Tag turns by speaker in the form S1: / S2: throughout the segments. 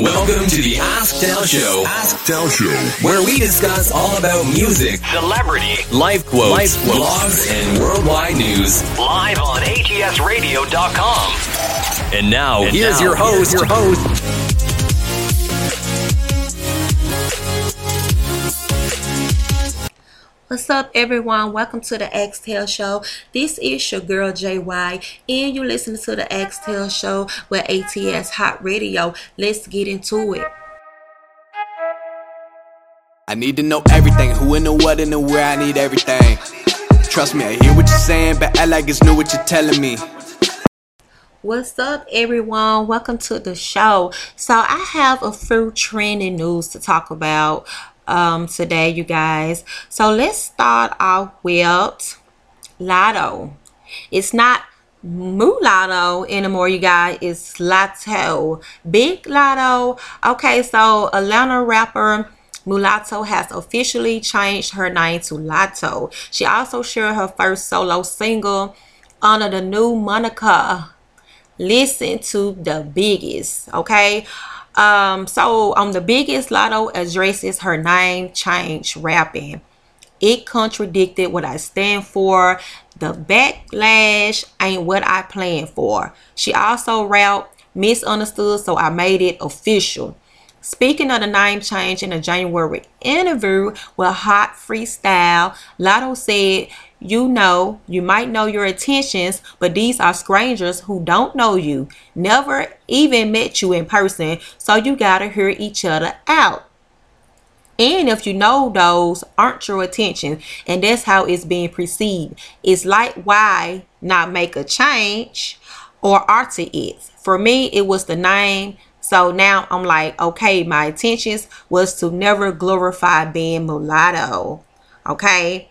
S1: Welcome to the Ask Tell Show.
S2: Ask Tell Show.
S1: Where we discuss all about music,
S3: celebrity,
S1: life quotes, life quotes, blogs, and worldwide news.
S3: Live on ATSRadio.com.
S1: And now, and here's now, your host, here's your host.
S4: What's up, everyone? Welcome to the Ask Tell Show. This is your girl JY, and you're listening to the Ask Tell Show with ATS Hot Radio. Let's get into it.
S5: I need to know everything who and the what and the where I need everything. Trust me, I hear what you're saying, but I like it's new what you're telling me.
S4: What's up, everyone? Welcome to the show. So, I have a few trending news to talk about um, today, you guys. So let's start off with Latto. It's not mulatto anymore, you guys. It's Latto. Big Latto. Okay, so Atlanta rapper Mulatto has officially changed her name to Latto. She also shared her first solo single under the new moniker. Listen to the biggest, okay? Um, so on the biggest Latto addresses her name change rapping. It contradicted what I stand for. The backlash ain't what I planned for. She also rapped misunderstood, so I made it official. Speaking of the name change in a January interview with Hot Freestyle, Latto said you know, you might know your intentions, but these are strangers who don't know you, never even met you in person, so you gotta hear each other out. And if you know those aren't your intentions, and that's how it's being perceived, it's like why not make a change or alter it? For me, it was the name. So now I'm like, okay, my intentions was to never glorify being mulatto. Okay.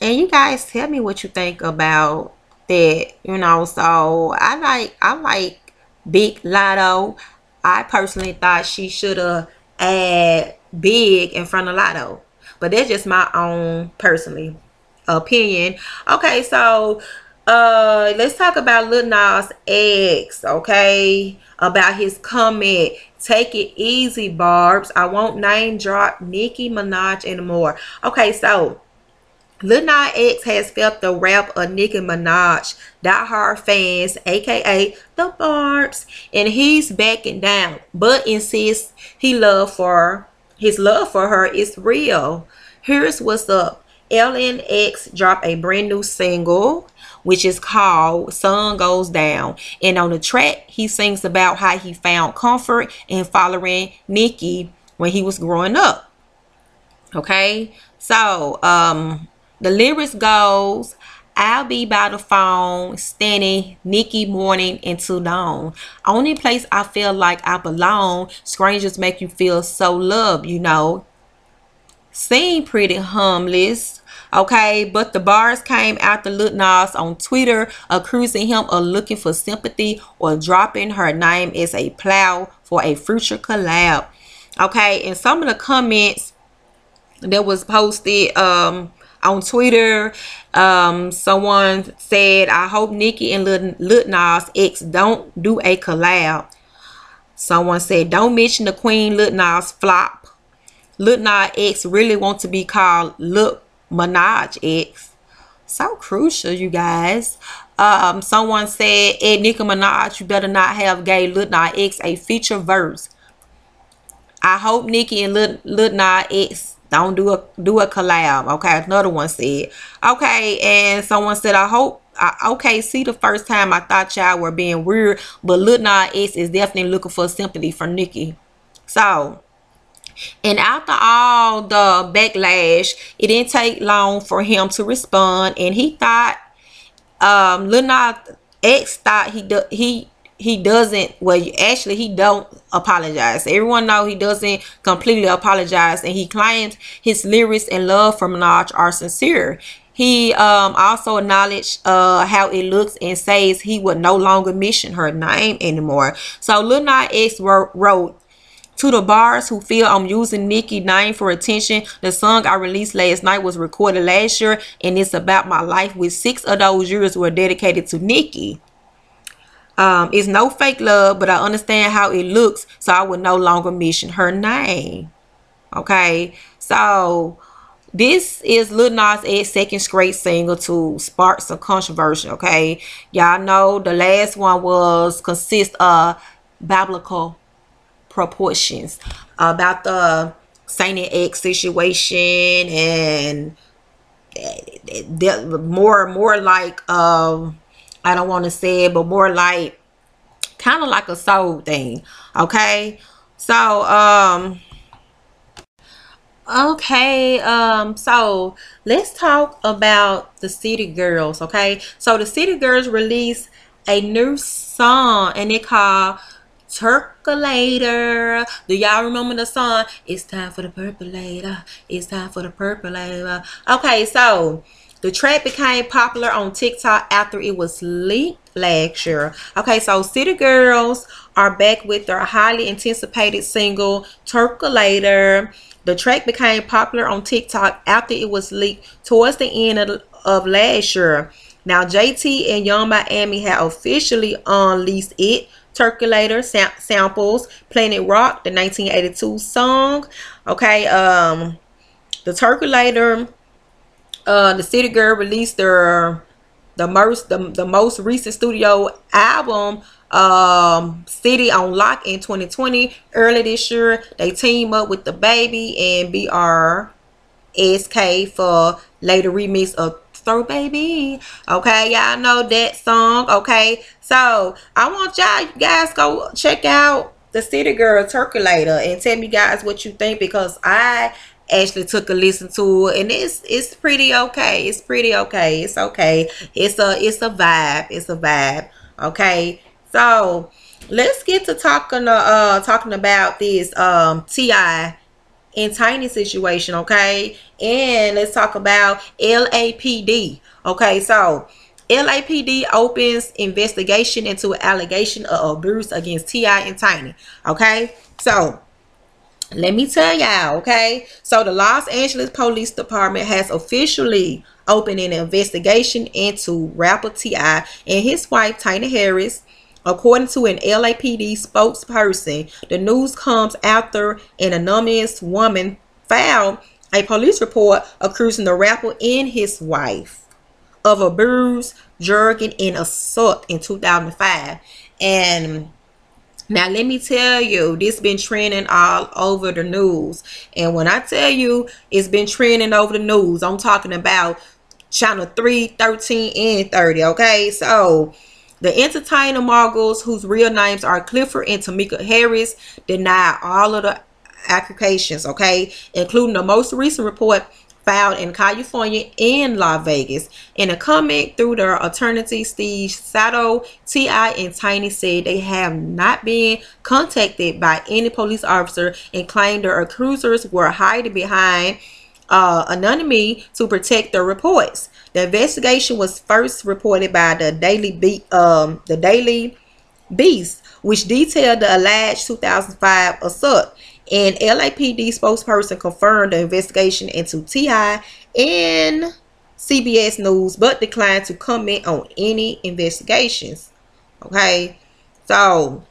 S4: And you guys tell me what you think about that, you know. So I like I like Big Latto. I personally thought she should have add big in front of Latto. But that's just my own personally opinion. Okay, so uh let's talk about Lil Nas X, okay? About his comment. Take it easy, Barbs. I won't name drop Nicki Minaj anymore. Okay, so Lil Nas X has felt the rap of Nicki Minaj diehard fans, aka the Barbs, and he's backing down, but insists he love for his love for her is real. Here's what's up. LNX dropped a brand new single, which is called Sun Goes Down. And on the track, he sings about how he found comfort in following Nicki when he was growing up. Okay, so um the lyrics goes, I'll be by the phone, standing Nicki morning into dawn. Only place I feel like I belong. Strangers make you feel so loved, you know. Seem pretty harmless, okay? But the Barbs came after Lil Nas on Twitter accusing him of looking for sympathy or dropping her name as a plow for a future collab. Okay, and some of the comments that was posted um on Twitter, um, someone said, I hope Nicki and Lil, Lil Nas X don't do a collab. Someone said, don't mention the Queen Lil Nas flop. Lil Nas X really want to be called Lil Minaj X. So crucial, you guys. Um, someone said, Ed Nicki Minaj, you better not have gay Lil Nas X a feature verse. I hope Nicki and Lil, Lil Nas X don't do a do a collab. Okay, another one said. Okay, and someone said, I hope. I, okay, see, the first time I thought y'all were being weird, but Lil Nas X is definitely looking for sympathy from Nicki. So, and after all the backlash, it didn't take long for him to respond, and he thought, um, Lil Nas X thought he he he doesn't well actually he don't apologize. Everyone know he doesn't completely apologize. And he claims his lyrics and love for minaj are sincere. He um, also acknowledged uh, how it looks and says he would no longer mention her name anymore. So lil nas x wrote to the Barbs who feel I'm using Nicki name for attention, the song I released last night was recorded last year and it's about my life with six of those years were dedicated to Nicki. Um, it's no fake love, but I understand how it looks, so I would no longer mention her name. Okay, so this is Lil Nas X's second straight single to spark some controversy. Okay, y'all know the last one was consist of biblical proportions about the Saint X situation and more more like um I don't want to say it, but more like kind of like a soul thing. Okay, so um okay um so let's talk about the city girls okay so the city girls released a new song and it called Twerkulator. Do y'all remember the song? It's time for the twerkulator. It's time for the twerkulator. Okay, so the track became popular on TikTok after it was leaked last year. Okay, so City Girls are back with their highly anticipated single Twerkulator. The track became popular on TikTok after it was leaked towards the end of, of last year. Now, JT and Yung Miami have officially unleashed it Twerkulator sam- samples Planet Rock, the 1982 song. Okay, um, the Twerkulator, uh, the City Girl released their the most the, the most recent studio album um city on lock in 2020 early this year they team up with the baby and BRSK for later remix of throw baby. Okay y'all know that song. Okay so i want y'all guys go check out the city girl twerkulator and tell me guys what you think because i actually took a listen to it and it's it's pretty okay. It's pretty okay. It's okay. It's a it's a vibe. It's a vibe. Okay so let's get to talking uh talking about this um ti and tiny situation okay and let's talk about lapd okay so LAPD opens investigation into an allegation of abuse against T.I. and Tiny. Okay, so let me tell y'all, okay? So the Los Angeles Police Department has officially opened an investigation into rapper T.I. and his wife, Tiny Harris. According to an LAPD spokesperson, the news comes after an anonymous woman filed a police report accusing the rapper and his wife of abuse, drugging, and assault in 2005. And now let me tell you, this been trending all over the news. And when I tell you it's been trending over the news, I'm talking about channel 3, 13, and 30. Okay, so the entertainer moguls, whose real names are Clifford and Tameka Harris, deny all of the accusations, okay, including the most recent report filed in California and Las Vegas. In a comment through their attorney, Steve Sadow, T.I. and Tiny said they have not been contacted by any police officer and claimed their accusers were hiding behind uh, anonymity to protect their reports. The investigation was first reported by the Daily Beat, um, the Daily Beast, which detailed the alleged 2005 assault. And LAPD spokesperson confirmed the investigation into TI and CBS News, but declined to comment on any investigations. Okay, so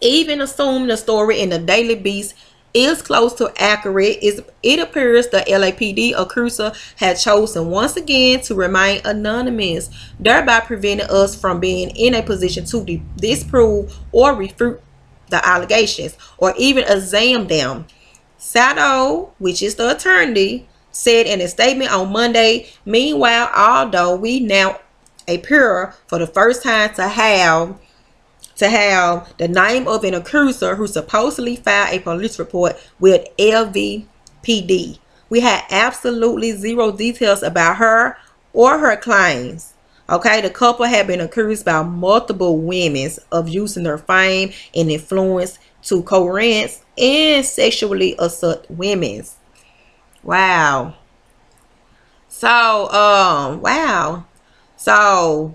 S4: even assuming the story in the Daily Beast is close to accurate, is it appears the LAPD accuser had chosen once again to remain anonymous, thereby preventing us from being in a position to disprove or refute the allegations or even examine them. Sadow, which is the attorney, said in a statement on Monday, meanwhile, although we now appear for the first time to have to have the name of an accuser who supposedly filed a police report with LVPD. We had absolutely zero details about her or her claims. Okay, the couple had been accused by multiple women of using their fame and influence to coerce and sexually assault women. Wow. So, um, wow. So,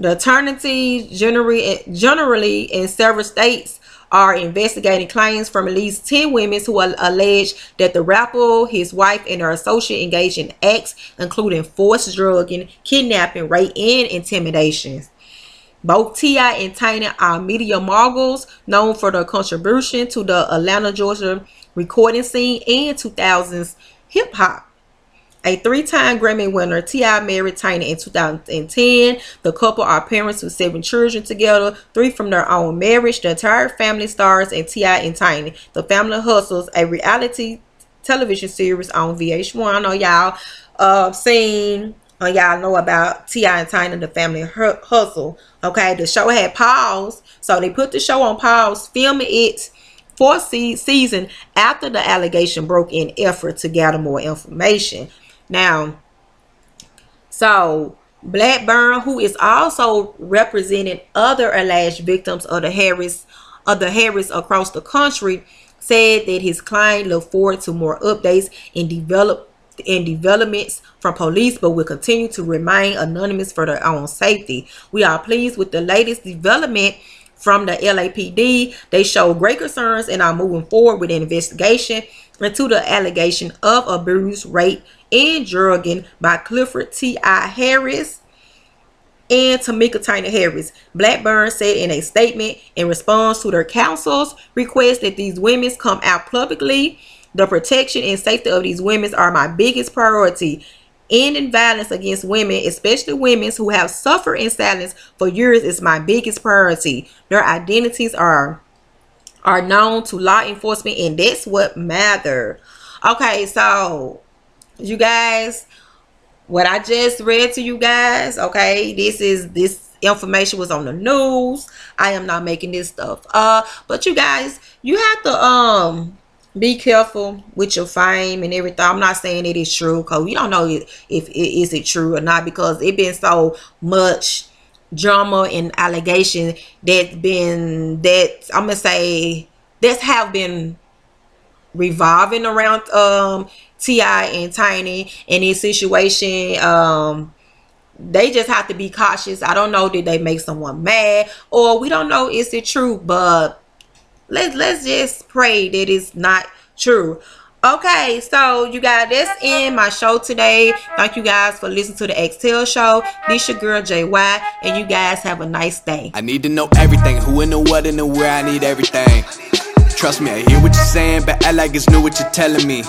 S4: the attorney generally, generally in several states are investigating claims from at least 10 women who allege that the rapper, his wife, and her associate engaged in acts including forced drugging, kidnapping, rape, and intimidation. Both T.I. and Tiny are media moguls known for their contribution to the Atlanta, Georgia recording scene and 2000s hip hop. A three-time Grammy winner, T.I. married Tiny in 2010. The couple are parents with seven children together, three from their own marriage. The entire family stars in T.I. and Tiny. The Family Hustles, a reality television series on VH1. I know y'all uh, seen uh, y'all know about T.I. and Tiny, the family hustle. Okay, the show had paused, so they put the show on pause, filming it for season after the allegation broke in effort to gather more information. Now, so Blackburn, who is also representing other alleged victims of the Harris of the Harris across the country, said that his client looked forward to more updates and develop and developments from police, but will continue to remain anonymous for their own safety. We are pleased with the latest development from the LAPD. They show great concerns and are moving forward with an investigation into the allegation of abuse, rape, and drugging by Clifford T.I. Harris and Tameka Tiny Harris. Blackburn said in a statement in response to their counsel's request that these women come out publicly. The protection and safety of these women are my biggest priority. Ending violence against women, especially women who have suffered in silence for years, is my biggest priority. Their identities are are known to law enforcement, and that's what matter. Okay, so you guys what i just read to you guys okay this is this information was on the news i am not making this stuff uh but you guys you have to um be careful with your fame and everything i'm not saying it is true because we don't know if, it is it true or not because it been so much drama and allegation that's been that i'm gonna say that's have been revolving around um T.I. and Tiny in this situation. Um, they just have to be cautious. I don't know did they make someone mad or we don't know is it true, but let's let's just pray that it's not true. Okay, so you guys, that's in my show today. Thank you guys for listening to the Exhale show. This your girl JY, and you guys have a nice day.
S5: I need to know everything, who in the what and the where. I need everything. Trust me, I hear what you're saying, but I like it's new what you're telling me.